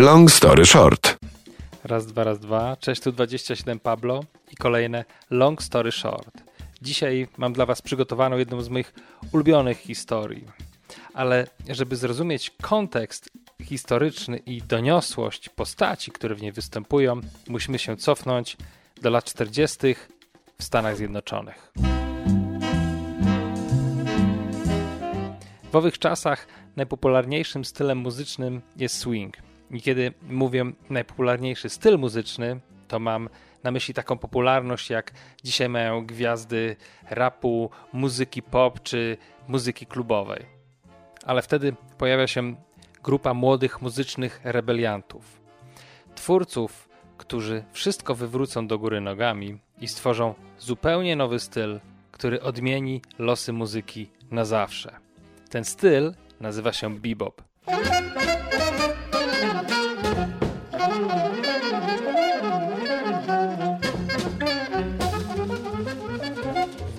Long story short. Raz, dwa, raz, dwa. Cześć, tu 27 Pablo i kolejne Long Story Short. Dzisiaj mam dla Was przygotowaną jedną z moich ulubionych historii. Ale żeby zrozumieć kontekst historyczny i doniosłość postaci, które w niej występują, musimy się cofnąć do lat 40. w Stanach Zjednoczonych. W owych czasach najpopularniejszym stylem muzycznym jest swing. I kiedy mówię najpopularniejszy styl muzyczny, to mam na myśli taką popularność, jak dzisiaj mają gwiazdy rapu, muzyki pop czy muzyki klubowej. Ale wtedy pojawia się grupa młodych muzycznych rebeliantów. Twórców, którzy wszystko wywrócą do góry nogami i stworzą zupełnie nowy styl, który odmieni losy muzyki na zawsze. Ten styl nazywa się bebop.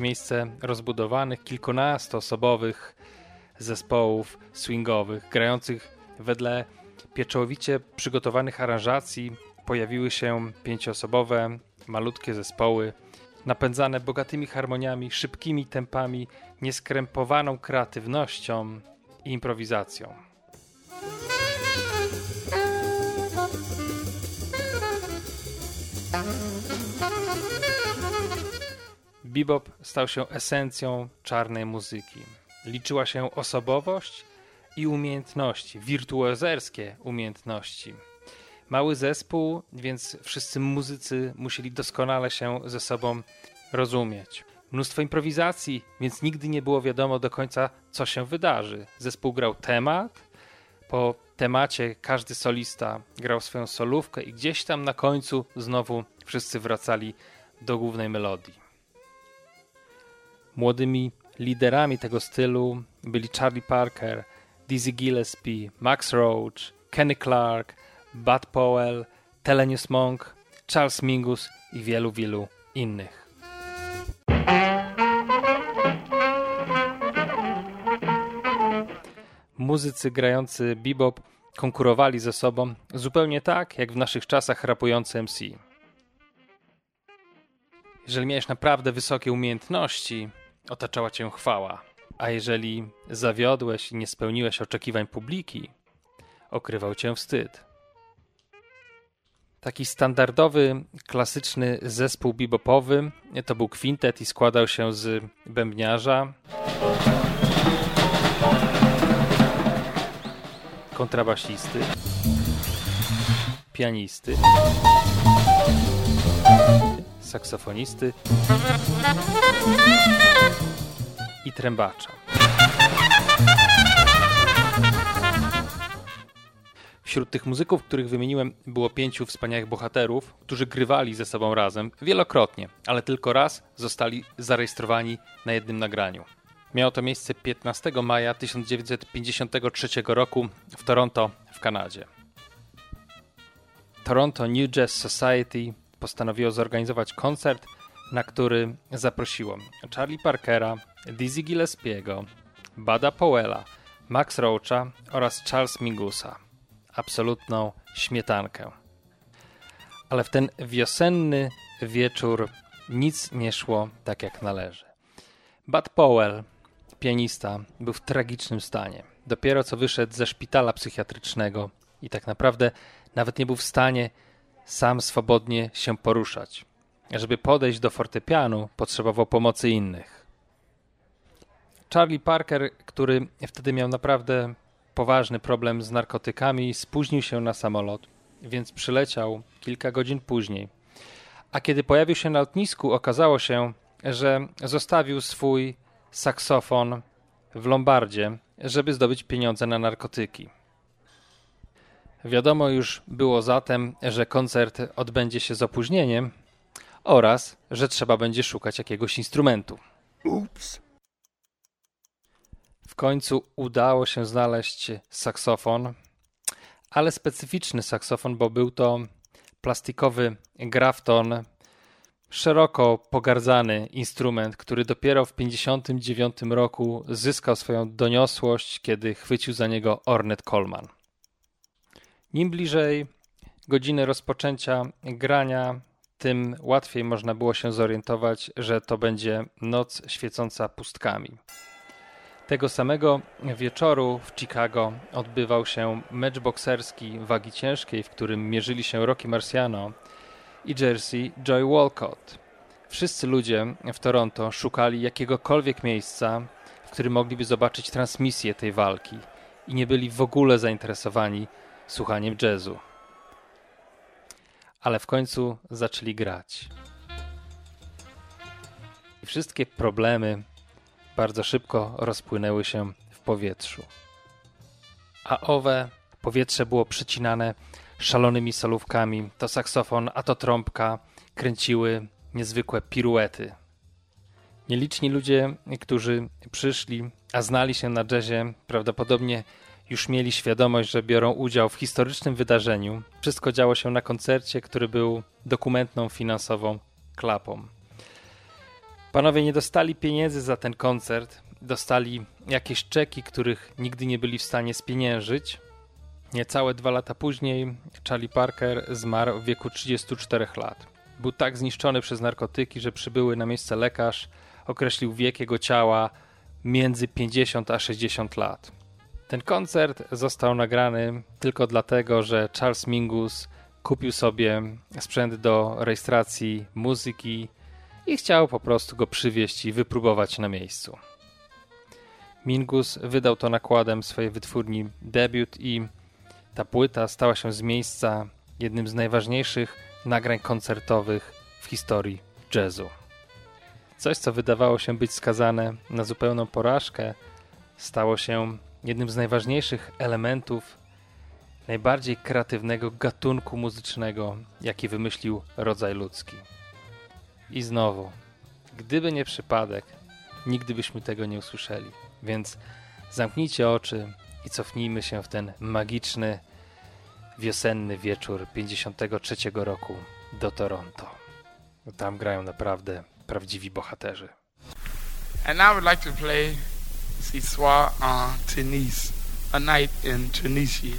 Miejsce rozbudowanych kilkunastoosobowych zespołów swingowych, grających wedle pieczołowicie przygotowanych aranżacji, pojawiły się pięcioosobowe, malutkie zespoły, napędzane bogatymi harmoniami, szybkimi tempami, nieskrępowaną kreatywnością i improwizacją. Bebop stał się esencją czarnej muzyki. Liczyła się osobowość i umiejętności, wirtuozerskie umiejętności. Mały zespół, więc wszyscy muzycy musieli doskonale się ze sobą rozumieć. Mnóstwo improwizacji, więc nigdy nie było wiadomo do końca, co się wydarzy. Zespół grał temat, po temacie każdy solista grał swoją solówkę i gdzieś tam na końcu znowu wszyscy wracali do głównej melodii. Młodymi liderami tego stylu byli Charlie Parker, Dizzy Gillespie, Max Roach, Kenny Clark, Bud Powell, Thelonious Monk, Charles Mingus i wielu, wielu innych. Muzycy grający bebop konkurowali ze sobą zupełnie tak, jak w naszych czasach rapujący MC. Jeżeli miałeś naprawdę wysokie umiejętności, otaczała cię chwała, a jeżeli zawiodłeś i nie spełniłeś oczekiwań publiki, okrywał cię wstyd. Taki standardowy, klasyczny zespół bebopowy to był kwintet i składał się z bębniarza, kontrabasisty, pianisty, saksofonisty i trębacza. Wśród tych muzyków, których wymieniłem, było pięciu wspaniałych bohaterów, którzy grywali ze sobą razem wielokrotnie, ale tylko raz zostali zarejestrowani na jednym nagraniu. Miało to miejsce 15 maja 1953 roku w Toronto w Kanadzie. Toronto New Jazz Society postanowiło zorganizować koncert, na który zaprosiło Charlie Parkera, Dizzy Gillespiego, Bada Powella, Max Roacha oraz Charles Mingusa. Absolutną śmietankę. Ale w ten wiosenny wieczór nic nie szło tak jak należy. Bud Powell, pianista, był w tragicznym stanie. Dopiero co wyszedł ze szpitala psychiatrycznego i tak naprawdę nawet nie był w stanie sam swobodnie się poruszać. Żeby podejść do fortepianu, potrzebował pomocy innych. Charlie Parker, który wtedy miał naprawdę poważny problem z narkotykami, spóźnił się na samolot, więc przyleciał kilka godzin później. A kiedy pojawił się na lotnisku, okazało się, że zostawił swój saksofon w Lombardzie, żeby zdobyć pieniądze na narkotyki. Wiadomo już było zatem, że koncert odbędzie się z opóźnieniem oraz, że trzeba będzie szukać jakiegoś instrumentu. Ups. W końcu udało się znaleźć saksofon, ale specyficzny saksofon, bo był to plastikowy grafton, szeroko pogardzany instrument, który dopiero w 1959 roku zyskał swoją doniosłość, kiedy chwycił za niego Ornette Coleman. Im bliżej godziny rozpoczęcia grania, tym łatwiej można było się zorientować, że to będzie noc świecąca pustkami. Tego samego wieczoru w Chicago odbywał się mecz bokserski wagi ciężkiej, w którym mierzyli się Rocky Marciano i Jersey Joy Walcott. Wszyscy ludzie w Toronto szukali jakiegokolwiek miejsca, w którym mogliby zobaczyć transmisję tej walki i nie byli w ogóle zainteresowani słuchaniem jazzu. Ale w końcu zaczęli grać. I wszystkie problemy bardzo szybko rozpłynęły się w powietrzu. A owe powietrze było przycinane szalonymi solówkami. To saksofon, a to trąbka kręciły niezwykłe piruety. Nieliczni ludzie, którzy przyszli, a znali się na jazzie, prawdopodobnie już mieli świadomość, że biorą udział w historycznym wydarzeniu. Wszystko działo się na koncercie, który był dokumentną finansową klapą. Panowie nie dostali pieniędzy za ten koncert, dostali jakieś czeki, których nigdy nie byli w stanie spieniężyć. Niecałe dwa lata później Charlie Parker zmarł w wieku 34 lat. Był tak zniszczony przez narkotyki, że przybyły na miejsce lekarz określił wiek jego ciała między 50 a 60 lat. Ten koncert został nagrany tylko dlatego, że Charles Mingus kupił sobie sprzęt do rejestracji muzyki i chciał po prostu go przywieźć i wypróbować na miejscu. Mingus wydał to nakładem swojej wytwórni debiut i ta płyta stała się z miejsca jednym z najważniejszych nagrań koncertowych w historii jazzu. Coś, co wydawało się być skazane na zupełną porażkę, stało się jednym z najważniejszych elementów najbardziej kreatywnego gatunku muzycznego, jaki wymyślił rodzaj ludzki. I znowu, gdyby nie przypadek, nigdy byśmy tego nie usłyszeli. Więc zamknijcie oczy i cofnijmy się w ten magiczny, wiosenny wieczór 53 roku do Toronto. Tam grają naprawdę prawdziwi bohaterzy. And I would like to play ce soir en Tunis, a night in Tunisia.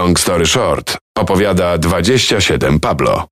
Long story short, opowiada 27 Pablo.